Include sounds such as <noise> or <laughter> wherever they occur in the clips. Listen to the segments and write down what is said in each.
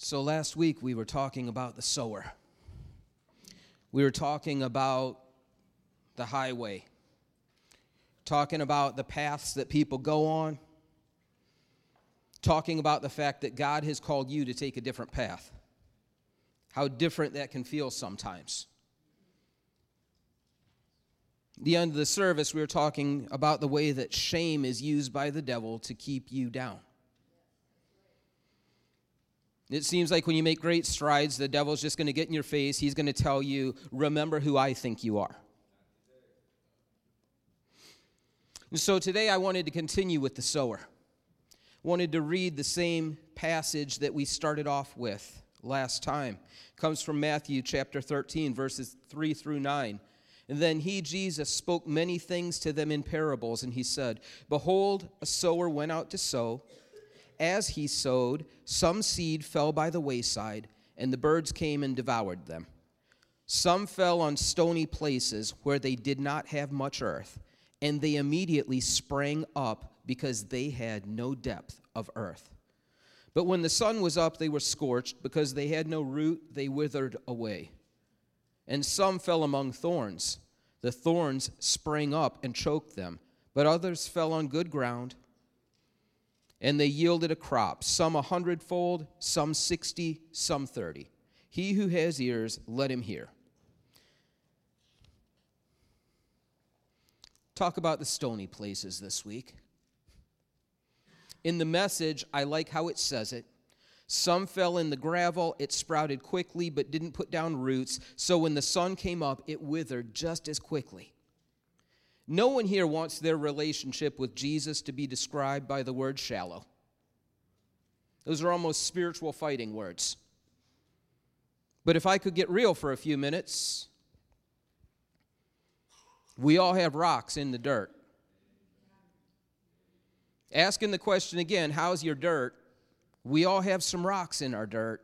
So last week we were talking about the sower. We were talking about the highway, talking about the paths that people go on, talking about the fact that God has called you to take a different path. How different that can feel sometimes. The end of the service, we were talking about the way that shame is used by the devil to keep you down. It seems like when you make great strides, the devil's just going to get in your face. He's going to tell you, Remember who I think you are. And so today I wanted to continue with the sower. Wanted to read the same passage that we started off with last time. It comes from Matthew chapter 13, verses 3 through 9. And then he, Jesus, spoke many things to them in parables, and he said, Behold, a sower went out to sow as he sowed, some seed fell by the wayside, and the birds came and devoured them. Some fell on stony places where they did not have much earth, and they immediately sprang up because they had no depth of earth. But when the sun was up, they were scorched. Because they had no root, they withered away. And some fell among thorns. The thorns sprang up and choked them. But others fell on good ground and they yielded a crop, some a hundredfold, some sixty, some thirty. He who has ears, let him hear. Talk about the stony places this week. In the message, I like how it says it. Some fell in the gravel, it sprouted quickly but didn't put down roots, so when the sun came up, it withered just as quickly. No one here wants their relationship with Jesus to be described by the word shallow. Those are almost spiritual fighting words. But if I could get real for a few minutes, we all have rocks in the dirt. Asking the question again, how's your dirt? We all have some rocks in our dirt.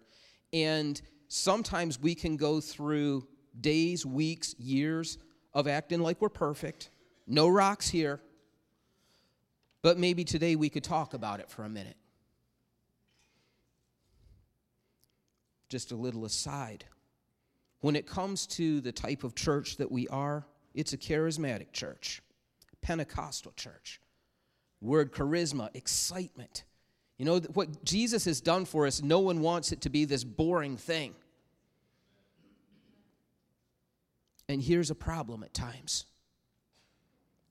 And sometimes we can go through days, weeks, years of acting like we're perfect no rocks here. But maybe today we could talk about it for a minute. Just a little aside. When it comes to the type of church that we are, it's a charismatic church, Pentecostal church. Word charisma, excitement. You know, what Jesus has done for us, no one wants it to be this boring thing. And here's a problem at times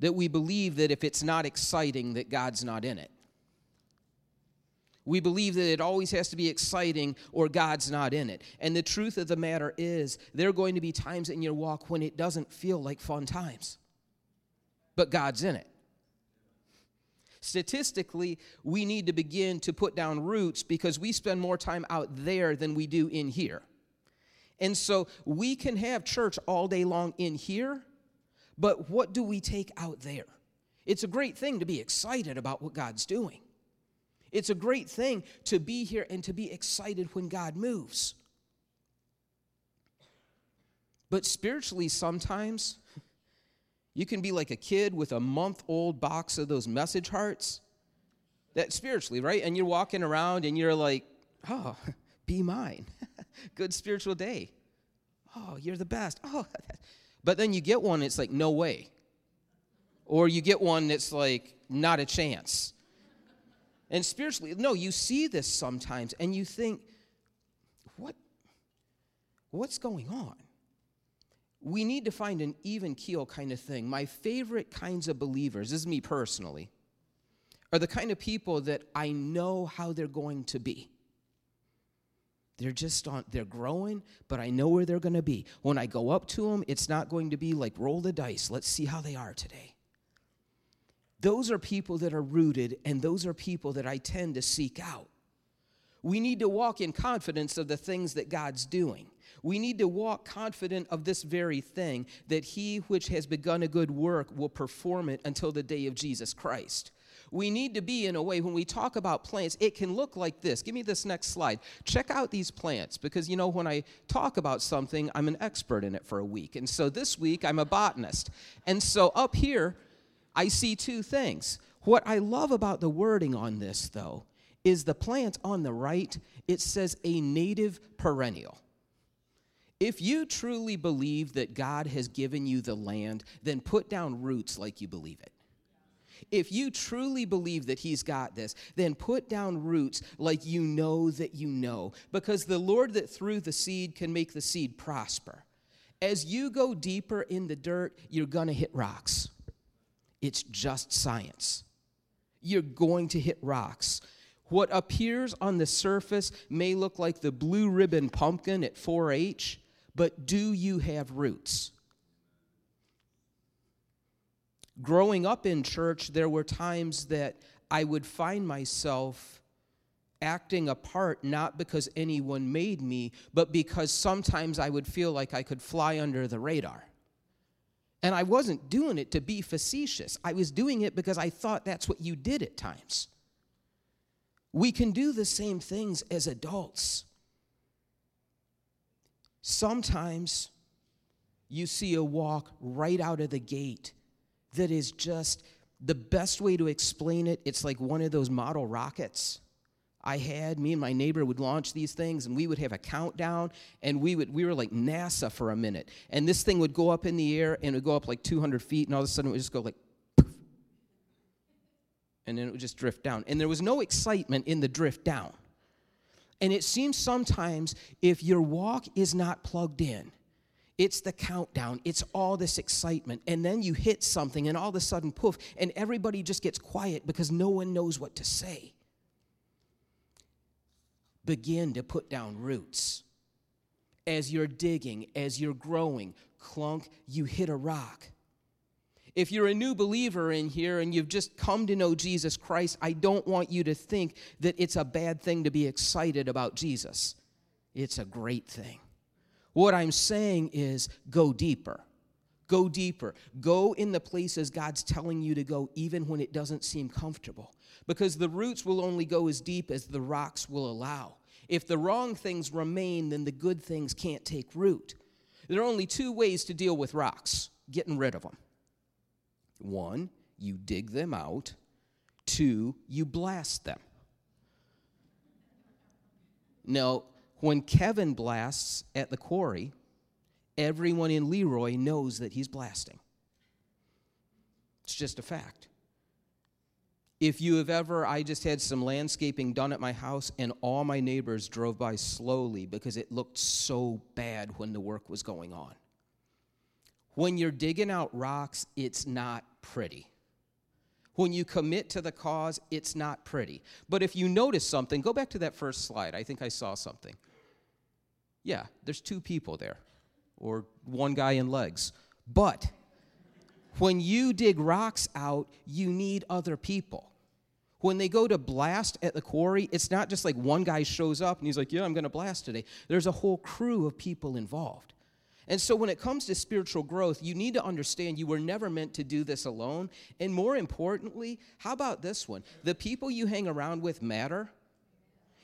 that we believe that if it's not exciting, that God's not in it. We believe that it always has to be exciting or God's not in it. And the truth of the matter is, there are going to be times in your walk when it doesn't feel like fun times, but God's in it. Statistically, we need to begin to put down roots because we spend more time out there than we do in here. And so we can have church all day long in here, but what do we take out there? It's a great thing to be excited about what God's doing. It's a great thing to be here and to be excited when God moves. But spiritually, sometimes you can be like a kid with a month old box of those message hearts. That spiritually, right? And you're walking around and you're like, oh, <laughs> be mine. <laughs> Good spiritual day. Oh, you're the best. Oh, <laughs> but then you get one it's like, no way. Or you get one that's like, not a chance. And spiritually, no, you see this sometimes and you think, what, what's going on? We need to find an even keel kind of thing. My favorite kinds of believers, this is me personally, are the kind of people that I know how they're going to be. They're just on, they're growing, but I know where they're going to be. When I go up to them, it's not going to be like roll the dice. Let's see how they are today. Those are people that are rooted, and those are people that I tend to seek out. We need to walk in confidence of the things that God's doing. We need to walk confident of this very thing that he which has begun a good work will perform it until the day of Jesus Christ we need to be in a way when we talk about plants, it can look like this. Give me this next slide. Check out these plants because you know, when I talk about something, I'm an expert in it for a week. And so this week, I'm a botanist. And so up here, I see two things. What I love about the wording on this, though, is the plant on the right, it says a native perennial. If you truly believe that God has given you the land, then put down roots like you believe it. If you truly believe that He's got this, then put down roots like you know that you know, because the Lord that threw the seed can make the seed prosper. As you go deeper in the dirt, you're going to hit rocks. It's just science. You're going to hit rocks. What appears on the surface may look like the blue ribbon pumpkin at 4 H, but do you have roots? Growing up in church, there were times that I would find myself acting a part not because anyone made me, but because sometimes I would feel like I could fly under the radar. And I wasn't doing it to be facetious, I was doing it because I thought that's what you did at times. We can do the same things as adults. Sometimes you see a walk right out of the gate that is just the best way to explain it. It's like one of those model rockets. I had me and my neighbor would launch these things and we would have a countdown and we would we were like NASA for a minute and this thing would go up in the air and it would go up like 200 feet and all of a sudden it would just go like and then it would just drift down and there was no excitement in the drift down and it seems sometimes if your walk is not plugged in it's the countdown. It's all this excitement. And then you hit something, and all of a sudden, poof, and everybody just gets quiet because no one knows what to say. Begin to put down roots. As you're digging, as you're growing, clunk, you hit a rock. If you're a new believer in here and you've just come to know Jesus Christ, I don't want you to think that it's a bad thing to be excited about Jesus. It's a great thing. What I'm saying is go deeper. Go deeper. Go in the places God's telling you to go, even when it doesn't seem comfortable. Because the roots will only go as deep as the rocks will allow. If the wrong things remain, then the good things can't take root. There are only two ways to deal with rocks getting rid of them. One, you dig them out. Two, you blast them. Now, when Kevin blasts at the quarry, everyone in Leroy knows that he's blasting. It's just a fact. If you have ever, I just had some landscaping done at my house, and all my neighbors drove by slowly because it looked so bad when the work was going on. When you're digging out rocks, it's not pretty. When you commit to the cause, it's not pretty. But if you notice something, go back to that first slide. I think I saw something. Yeah, there's two people there, or one guy in legs. But when you dig rocks out, you need other people. When they go to blast at the quarry, it's not just like one guy shows up and he's like, Yeah, I'm going to blast today. There's a whole crew of people involved. And so, when it comes to spiritual growth, you need to understand you were never meant to do this alone. And more importantly, how about this one? The people you hang around with matter.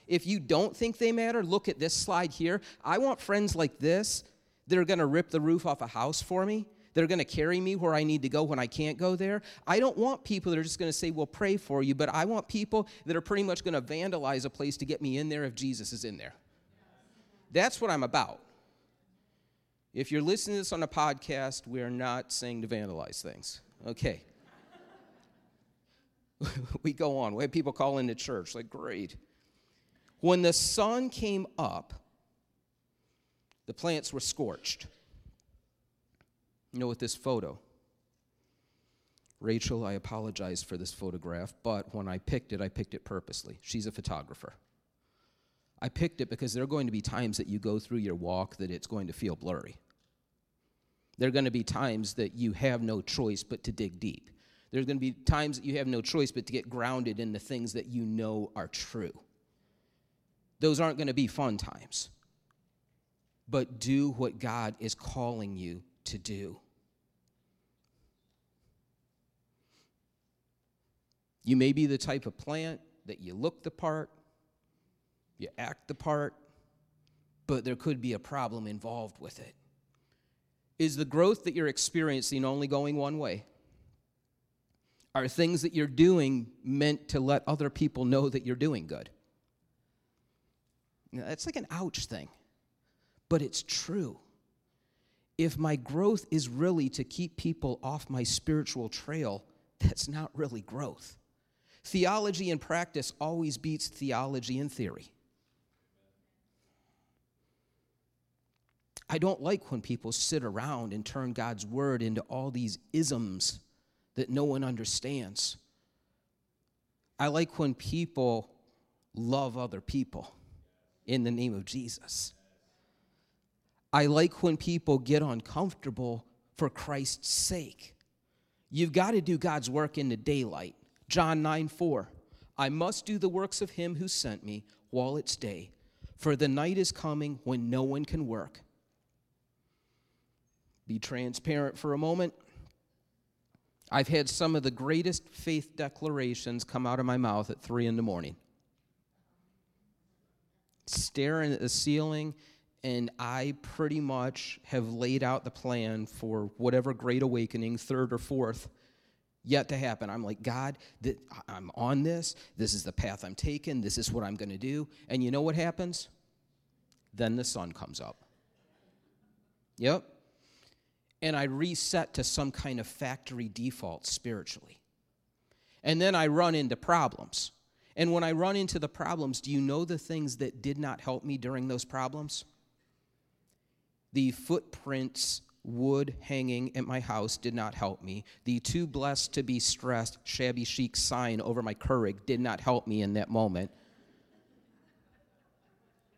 If you don't think they matter, look at this slide here. I want friends like this that are going to rip the roof off a house for me. That are going to carry me where I need to go when I can't go there. I don't want people that are just going to say, We'll pray for you, but I want people that are pretty much going to vandalize a place to get me in there if Jesus is in there. That's what I'm about. If you're listening to this on a podcast, we're not saying to vandalize things. Okay. <laughs> we go on. We have people call into church, like, great. When the sun came up, the plants were scorched. You know, with this photo, Rachel, I apologize for this photograph, but when I picked it, I picked it purposely. She's a photographer. I picked it because there are going to be times that you go through your walk that it's going to feel blurry. There are going to be times that you have no choice but to dig deep. There's going to be times that you have no choice but to get grounded in the things that you know are true those aren't going to be fun times. But do what God is calling you to do. You may be the type of plant that you look the part, you act the part, but there could be a problem involved with it. Is the growth that you're experiencing only going one way? Are things that you're doing meant to let other people know that you're doing good? Know, that's like an ouch thing, but it's true. If my growth is really to keep people off my spiritual trail, <laughs> that's not really growth. Theology in practice always beats theology in theory. I don't like when people sit around and turn God's word into all these isms that no one understands. I like when people love other people in the name of Jesus. I like when people get uncomfortable for Christ's sake. You've got to do God's work in the daylight. John 9 4. I must do the works of him who sent me while it's day, for the night is coming when no one can work. Be transparent for a moment. I've had some of the greatest faith declarations come out of my mouth at three in the morning. Staring at the ceiling, and I pretty much have laid out the plan for whatever great awakening, third or fourth, yet to happen. I'm like, God, th- I'm on this. This is the path I'm taking. This is what I'm going to do. And you know what happens? Then the sun comes up. Yep. And I reset to some kind of factory default spiritually. And then I run into problems. And when I run into the problems, do you know the things that did not help me during those problems? The footprints wood hanging at my house did not help me. The too blessed to be stressed, shabby chic sign over my Keurig did not help me in that moment.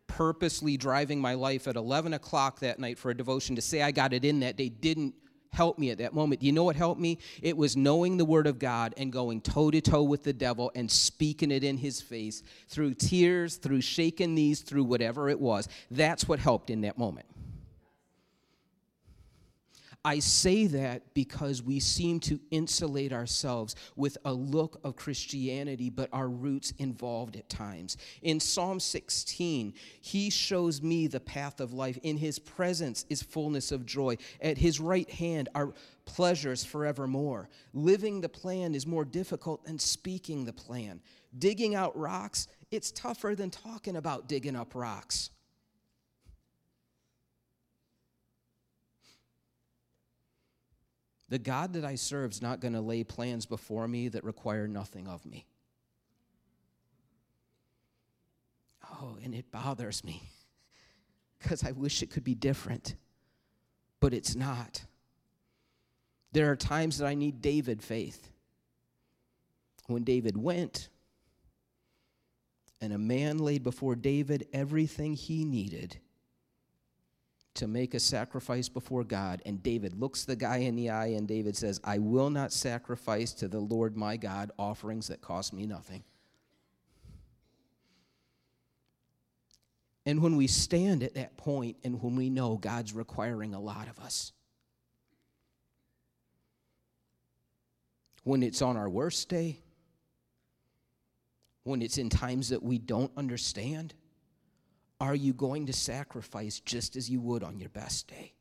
Purposely driving my life at 11 o'clock that night for a devotion to say I got it in that day didn't help me at that moment. Do you know what helped me? It was knowing the Word of God and going toe to toe with the devil and speaking it in his face through tears, through shaking knees, through whatever it was. That's what helped in that moment. I say that because we seem to insulate ourselves with a look of Christianity, but our roots involved at times. In Psalm 16, he shows me the path of life. In his presence is fullness of joy. At his right hand are pleasures forevermore. Living the plan is more difficult than speaking the plan. Digging out rocks, it's tougher than talking about digging up rocks. The God that I serve is not going to lay plans before me that require nothing of me. Oh, and it bothers me because I wish it could be different, but it's not. There are times that I need David faith. When David went, and a man laid before David everything he needed to make a sacrifice before God. And David looks the guy in the eye, and David says, I will not sacrifice to the Lord my God offerings that cost me nothing. And when we stand at that point and when we know God's requiring a lot of us, when it's on our worst day, when it's in times that we don't understand, are you going to sacrifice just as you would on your best day?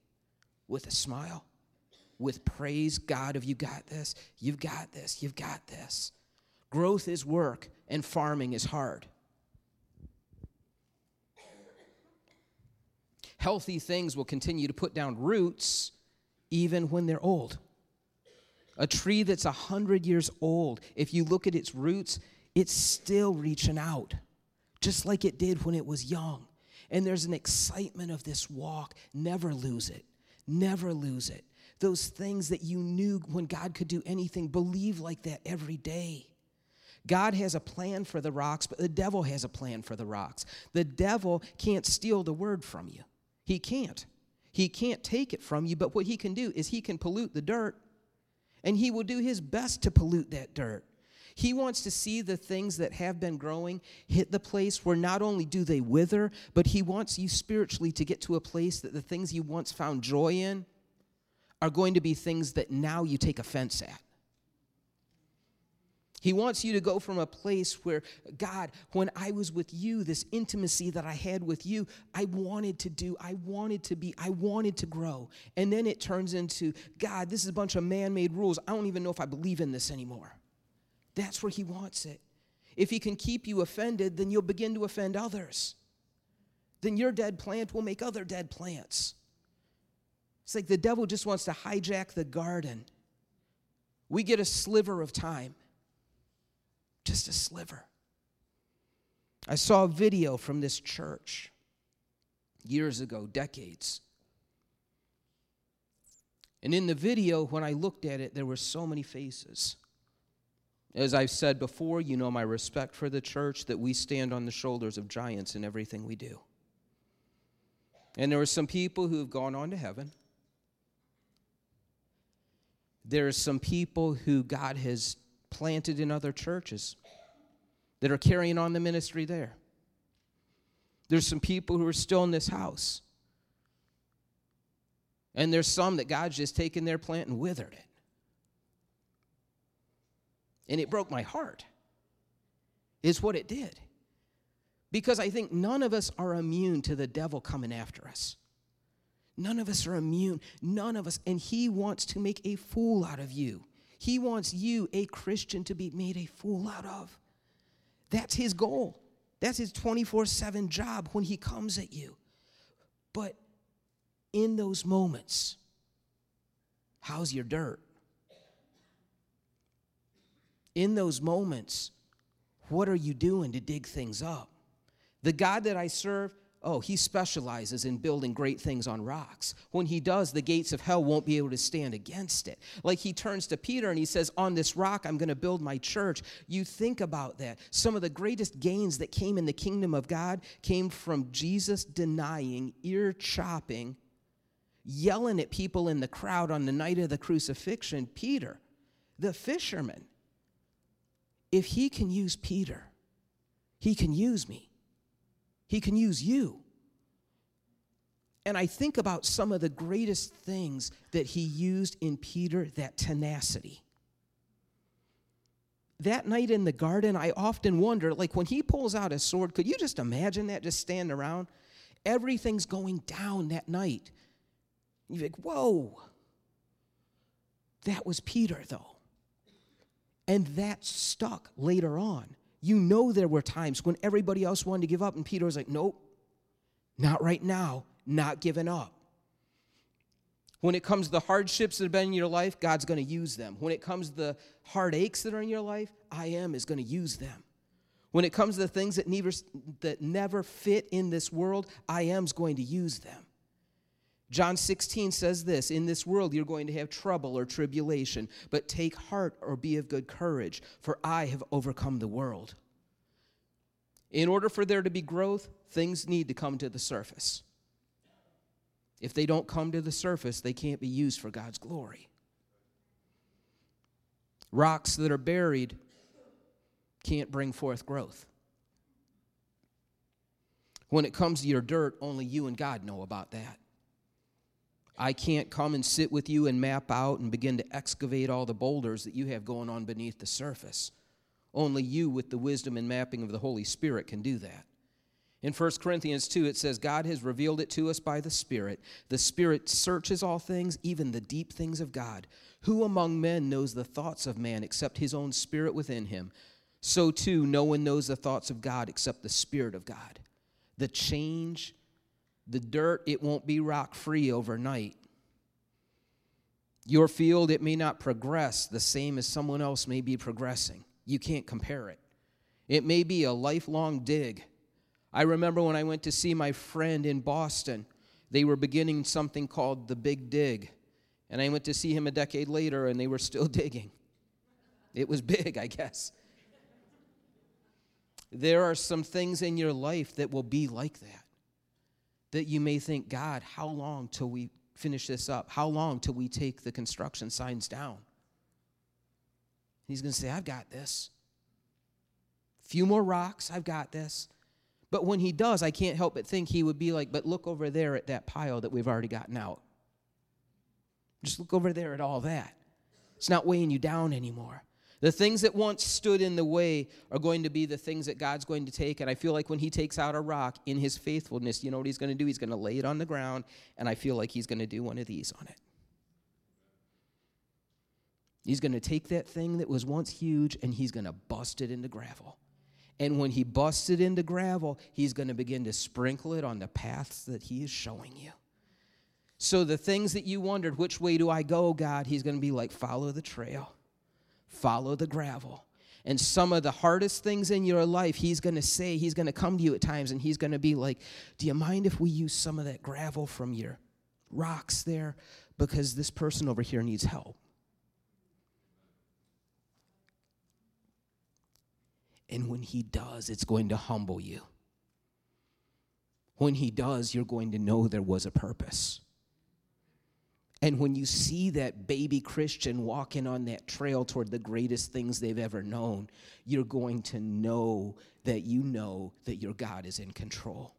With a smile? With praise? God, have you got this? You've got this. You've got this. Growth is work, and farming is hard. Healthy things will continue to put down roots even when they're old. A tree that's a hundred years old, if you look at its roots, it's still reaching out, just like it did when it was young and there's an excitement of this walk. Never lose it. Never lose it. Those things that you knew when God could do anything, believe like that every day. God has a plan for the rocks, but the devil has a plan for the rocks. The devil can't steal the word from you. He can't. He can't take it from you, but what he can do is he can pollute the dirt, and he will do his best to pollute that dirt. He wants to see the things that have been growing hit the place where not only do they wither, but He wants you spiritually to get to a place that the things you once found joy in are going to be things that now you take offense at. He wants you to go from a place where, God, when I was with you, this intimacy that I had with you, I wanted to do, I wanted to be, I wanted to grow. And then it turns into, God, this is a bunch of man made rules. I don't even know if I believe in this anymore. That's where he wants it. If he can keep you offended, then you'll begin to offend others. Then your dead plant will make other dead plants. It's like the devil just wants to hijack the garden. We get a sliver of time, just a sliver. I saw a video from this church years ago, decades. And in the video, when I looked at it, there were so many faces. As I've said before, you know my respect for the church, that we stand on the shoulders of giants in everything we do. And there are some people who have gone on to heaven. There are some people who God has planted in other churches that are carrying on the ministry there. There's some people who are still in this house. And there's some that God's just taken their plant and withered it. And it broke my heart, is what it did. Because I think none of us are immune to the devil coming after us. None of us are immune. None of us. And he wants to make a fool out of you. He wants you, a Christian, to be made a fool out of. That's his goal. That's his 24 7 job when he comes at you. But in those moments, how's your dirt? In those moments, what are you doing to dig things up? The God that I serve, oh, he specializes in building great things on rocks. When he does, the gates of hell won't be able to stand against it. Like he turns to Peter and he says, On this rock, I'm going to build my church. You think about that. Some of the greatest gains that came in the kingdom of God came from Jesus denying, ear chopping, yelling at people in the crowd on the night of the crucifixion. Peter, the fisherman, if he can use Peter, he can use me. He can use you. And I think about some of the greatest things that he used in Peter that tenacity. That night in the garden, I often wonder like when he pulls out his sword, could you just imagine that just standing around? Everything's going down that night. You're like, whoa. That was Peter, though. And that stuck later on. You know, there were times when everybody else wanted to give up, and Peter was like, Nope, not right now, not giving up. When it comes to the hardships that have been in your life, God's going to use them. When it comes to the heartaches that are in your life, I am is going to use them. When it comes to the things that never, that never fit in this world, I am's going to use them. John 16 says this In this world you're going to have trouble or tribulation, but take heart or be of good courage, for I have overcome the world. In order for there to be growth, things need to come to the surface. If they don't come to the surface, they can't be used for God's glory. Rocks that are buried can't bring forth growth. When it comes to your dirt, only you and God know about that. I can't come and sit with you and map out and begin to excavate all the boulders that you have going on beneath the surface. Only you, with the wisdom and mapping of the Holy Spirit, can do that. In 1 Corinthians 2, it says, God has revealed it to us by the Spirit. The Spirit searches all things, even the deep things of God. Who among men knows the thoughts of man except his own spirit within him? So too, no one knows the thoughts of God except the Spirit of God. The change the dirt, it won't be rock free overnight. Your field, it may not progress the same as someone else may be progressing. You can't compare it. It may be a lifelong dig. I remember when I went to see my friend in Boston, they were beginning something called the Big Dig. And I went to see him a decade later, and they were still <laughs> digging. It was big, I guess. There are some things in your life that will be like that that you may think, God, how long till we finish this up? How long till we take the construction signs down? He's going to say, I've got this. Few more rocks, I've got this. But when he does, I can't help but think he would be like, but look over there at that pile that we've already gotten out. Just look over there at all that. It's not weighing you down anymore. The things that once stood in the way are going to be the things that God's going to take. And I feel like when He takes out a rock in His faithfulness, you know what He's going to do? He's going to lay it on the ground, and I feel like He's going to do one of these on it. He's going to take that thing that was once huge and he's going to bust it into gravel. And when he busts it into gravel, he's going to begin to sprinkle it on the paths that he is showing you. So the things that you wondered, which way do I go, God? He's going to be like, follow the trail, follow the gravel. And some of the hardest things in your life, he's going to say, he's going to come to you at times and he's going to be like, Do you mind if we use some of that gravel from your rocks there? Because this person over here needs help. And when he does, it's going to humble you. When he does, you're going to know there was a purpose. And when you see that baby Christian walking on that trail toward the greatest things they've ever known, you're going to know that you know that your God is in control.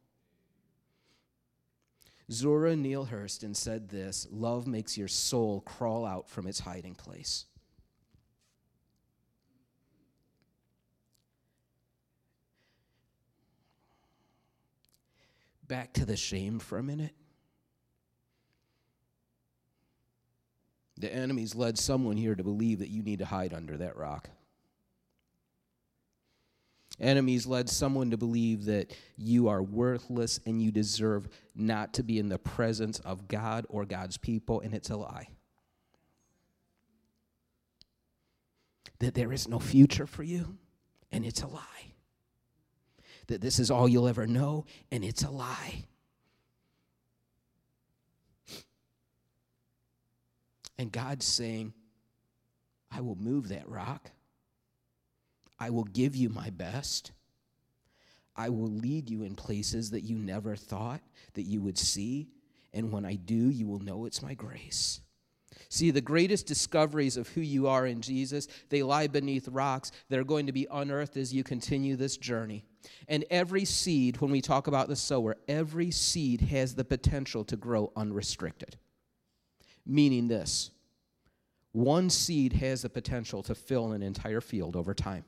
Zora Neale Hurston said this love makes your soul crawl out from its hiding place. back to the shame for a minute? The enemy's led someone here to believe that you need to hide under that rock. Enemies led someone to believe that you are worthless and you deserve not to be in the presence of God or God's people, and it's a lie. That there is no future for you, and it's a lie that this is all you'll ever know, and it's a lie. And God's saying, I will move that rock. I will give you my best. I will lead you in places that you never thought that you would see. And when I do, you will know it's my grace. See, the greatest discoveries of who you are in Jesus, they lie beneath rocks that are going to be unearthed as you continue this journey. And every seed, when we talk about the sower, every seed has the potential to grow unrestricted. Meaning this one seed has the potential to fill an entire field over time,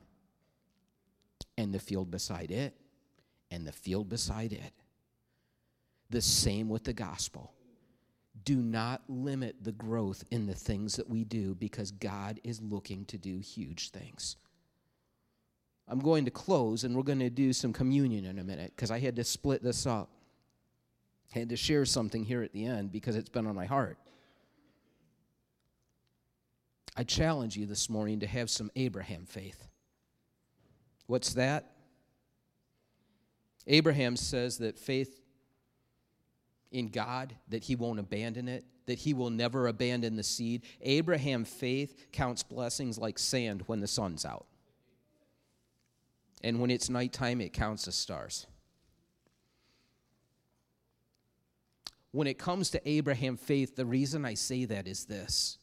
and the field beside it, and the field beside it. The same with the gospel. Do not limit the growth in the things that we do because God is looking to do huge things. I'm going to close and we're going to do some communion in a minute because I had to split this up. I had to share something here at the end because it's been on my heart. I challenge you this morning to have some Abraham faith. What's that? Abraham says that faith in God, that he won't abandon it, that he will never abandon the seed. Abraham faith counts blessings like sand when the sun's out. And when it's nighttime, it counts the stars. When it comes to Abraham faith, the reason I say that is this.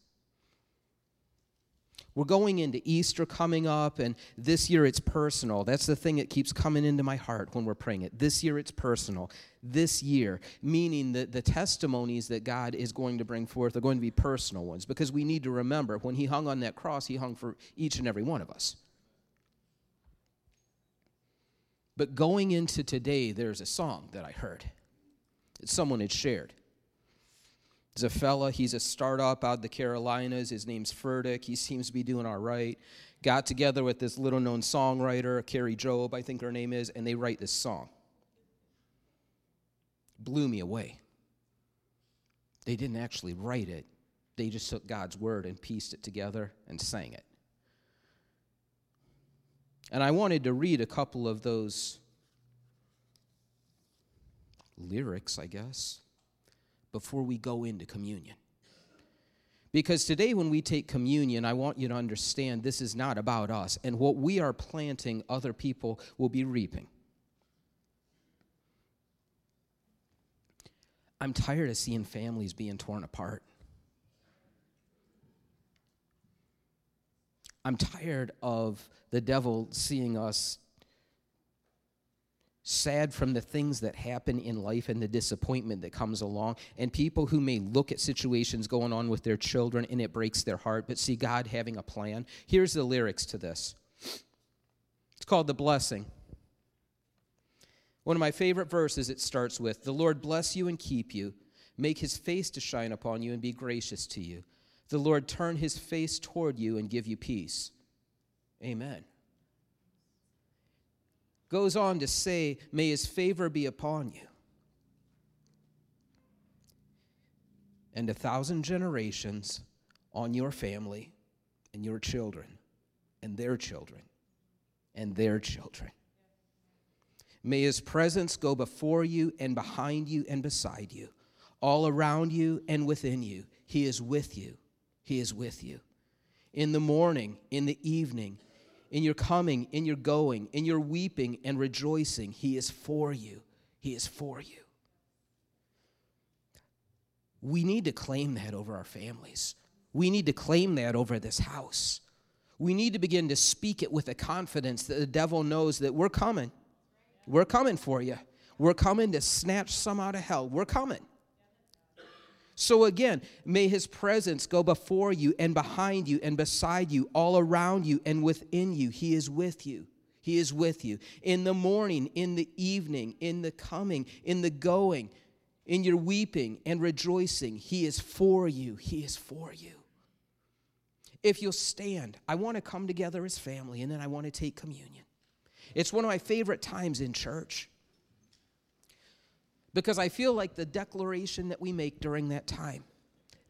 We're going into Easter coming up, and this year it's personal. That's the thing that keeps coming into my heart when we're praying it. This year it's personal. This year, meaning that the testimonies that God is going to bring forth are going to be personal ones, because we need to remember when He hung on that cross, He hung for each and every one of us. But going into today, there's a song that I heard that someone had shared. There's a fella, he's a startup out the Carolinas. His name's Furtick. He seems to be doing all right. Got together with this little known songwriter, Kari Jobe, I think her name is, and they write this song. Blew me away. They didn't actually write it, they just took God's word and pieced it together and sang it. And I wanted to read a couple of those lyrics, I guess, before we go into communion. Because today, when we take communion, I want you to understand this is not about us. And what we are planting, other people will be reaping. I'm tired of seeing families being torn apart. I'm tired of the devil seeing us sad from the things that happen in life and the disappointment that comes along, and people who may look at situations going on with their children and it breaks their heart, but see God having a plan. Here's the lyrics to this it's called The Blessing. One of my favorite verses, it starts with The Lord bless you and keep you, make his face to shine upon you and be gracious to you. the Lord turn his face toward you and give you peace. Amen. Goes on to say, May his favor be upon you. And a thousand generations on your family and your children and their children and their children. May his presence go before you and behind you and beside you, all around you and within you. He is with you. He is with you. In the morning, in the evening, in your coming, in your going, in your weeping and rejoicing, He is for you. He is for you. We need to claim that over our families. We need to claim that over this house. We need to begin to speak it with a confidence that the devil knows that we're coming. We're coming for you. We're coming to snatch some out of hell. We're coming. So again, may his presence go before you and behind you and beside you, all around you and within you. He is with you. He is with you. In the morning, in the evening, in the coming, in the going, in your weeping and rejoicing, he is for you. He is for you. If you'll stand, I want to come together as family and then I want to take communion. It's one of my favorite times in church because I feel like the declaration that we make during that time,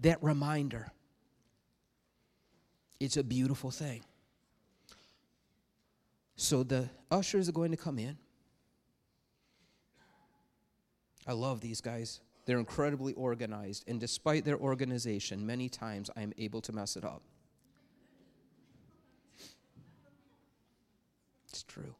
that reminder, it's a beautiful thing. So the ushers are going to come in. I love these guys. They're incredibly organized, and despite their organization, many times I am able to mess it up. It's true.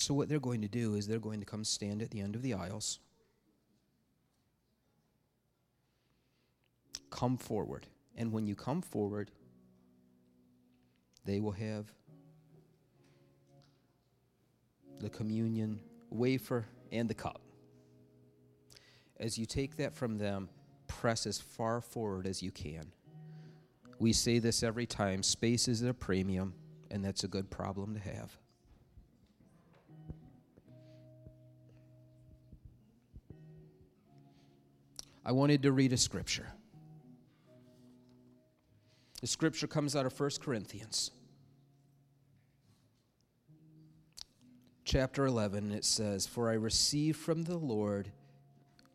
So, what they're going to do is they're going to come stand at the end of the aisles. Come forward. And when you come forward, they will have the communion wafer and the cup. As you take that from them, press as far forward as you can. We say this every time space is a premium, and that's a good problem to have. I wanted to read a scripture. The scripture comes out of 1 Corinthians. Chapter 11, it says, For I received from the Lord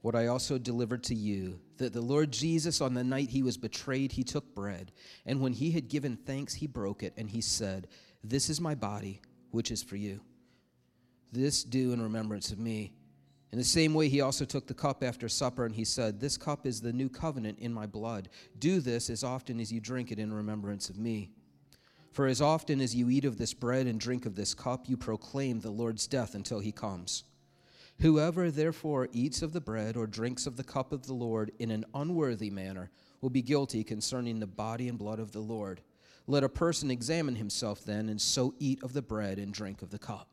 what I also delivered to you, that the Lord Jesus, on the night he was betrayed, he took bread, and when he had given thanks, he broke it, and he said, This is my body, which is for you. This do in remembrance of me. In the same way, he also took the cup after supper and he said, This cup is the new covenant in my blood. Do this as often as you drink it in remembrance of me. For as often as you eat of this bread and drink of this cup, you proclaim the Lord's death until he comes. Whoever therefore eats of the bread or drinks of the cup of the Lord in an unworthy manner will be guilty concerning the body and blood of the Lord. Let a person examine himself then, and so eat of the bread and drink of the cup.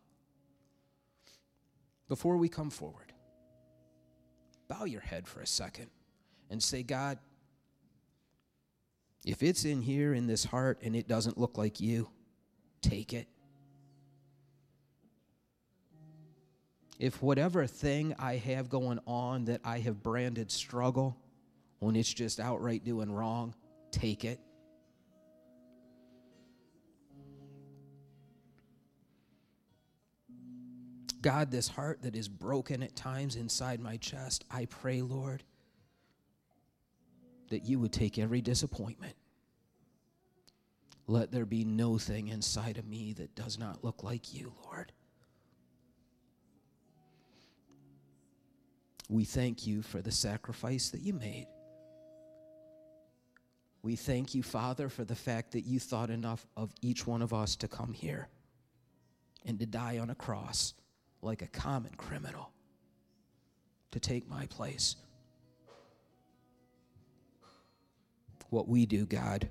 Before we come forward, bow your head for a second and say, God, if it's in here in this heart and it doesn't look like you, take it. If whatever thing I have going on that I have branded struggle, when it's just outright doing wrong, take it. God, this heart that is broken at times inside my chest, I pray, Lord, that you would take every disappointment. Let there be no thing inside of me that does not look like you, Lord. We thank you for the sacrifice that you made. We thank you, Father, for the fact that you thought enough of each one of us to come here and to die on a cross like a common criminal to take my place. What we do, God,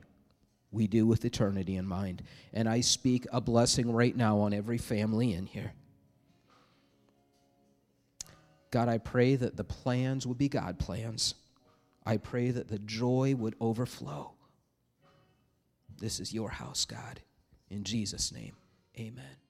we do with eternity in mind. And I speak a blessing right now on every family in here. God, I pray that the plans would be God plans. I pray that the joy would overflow. This is your house, God. In Jesus' name, amen.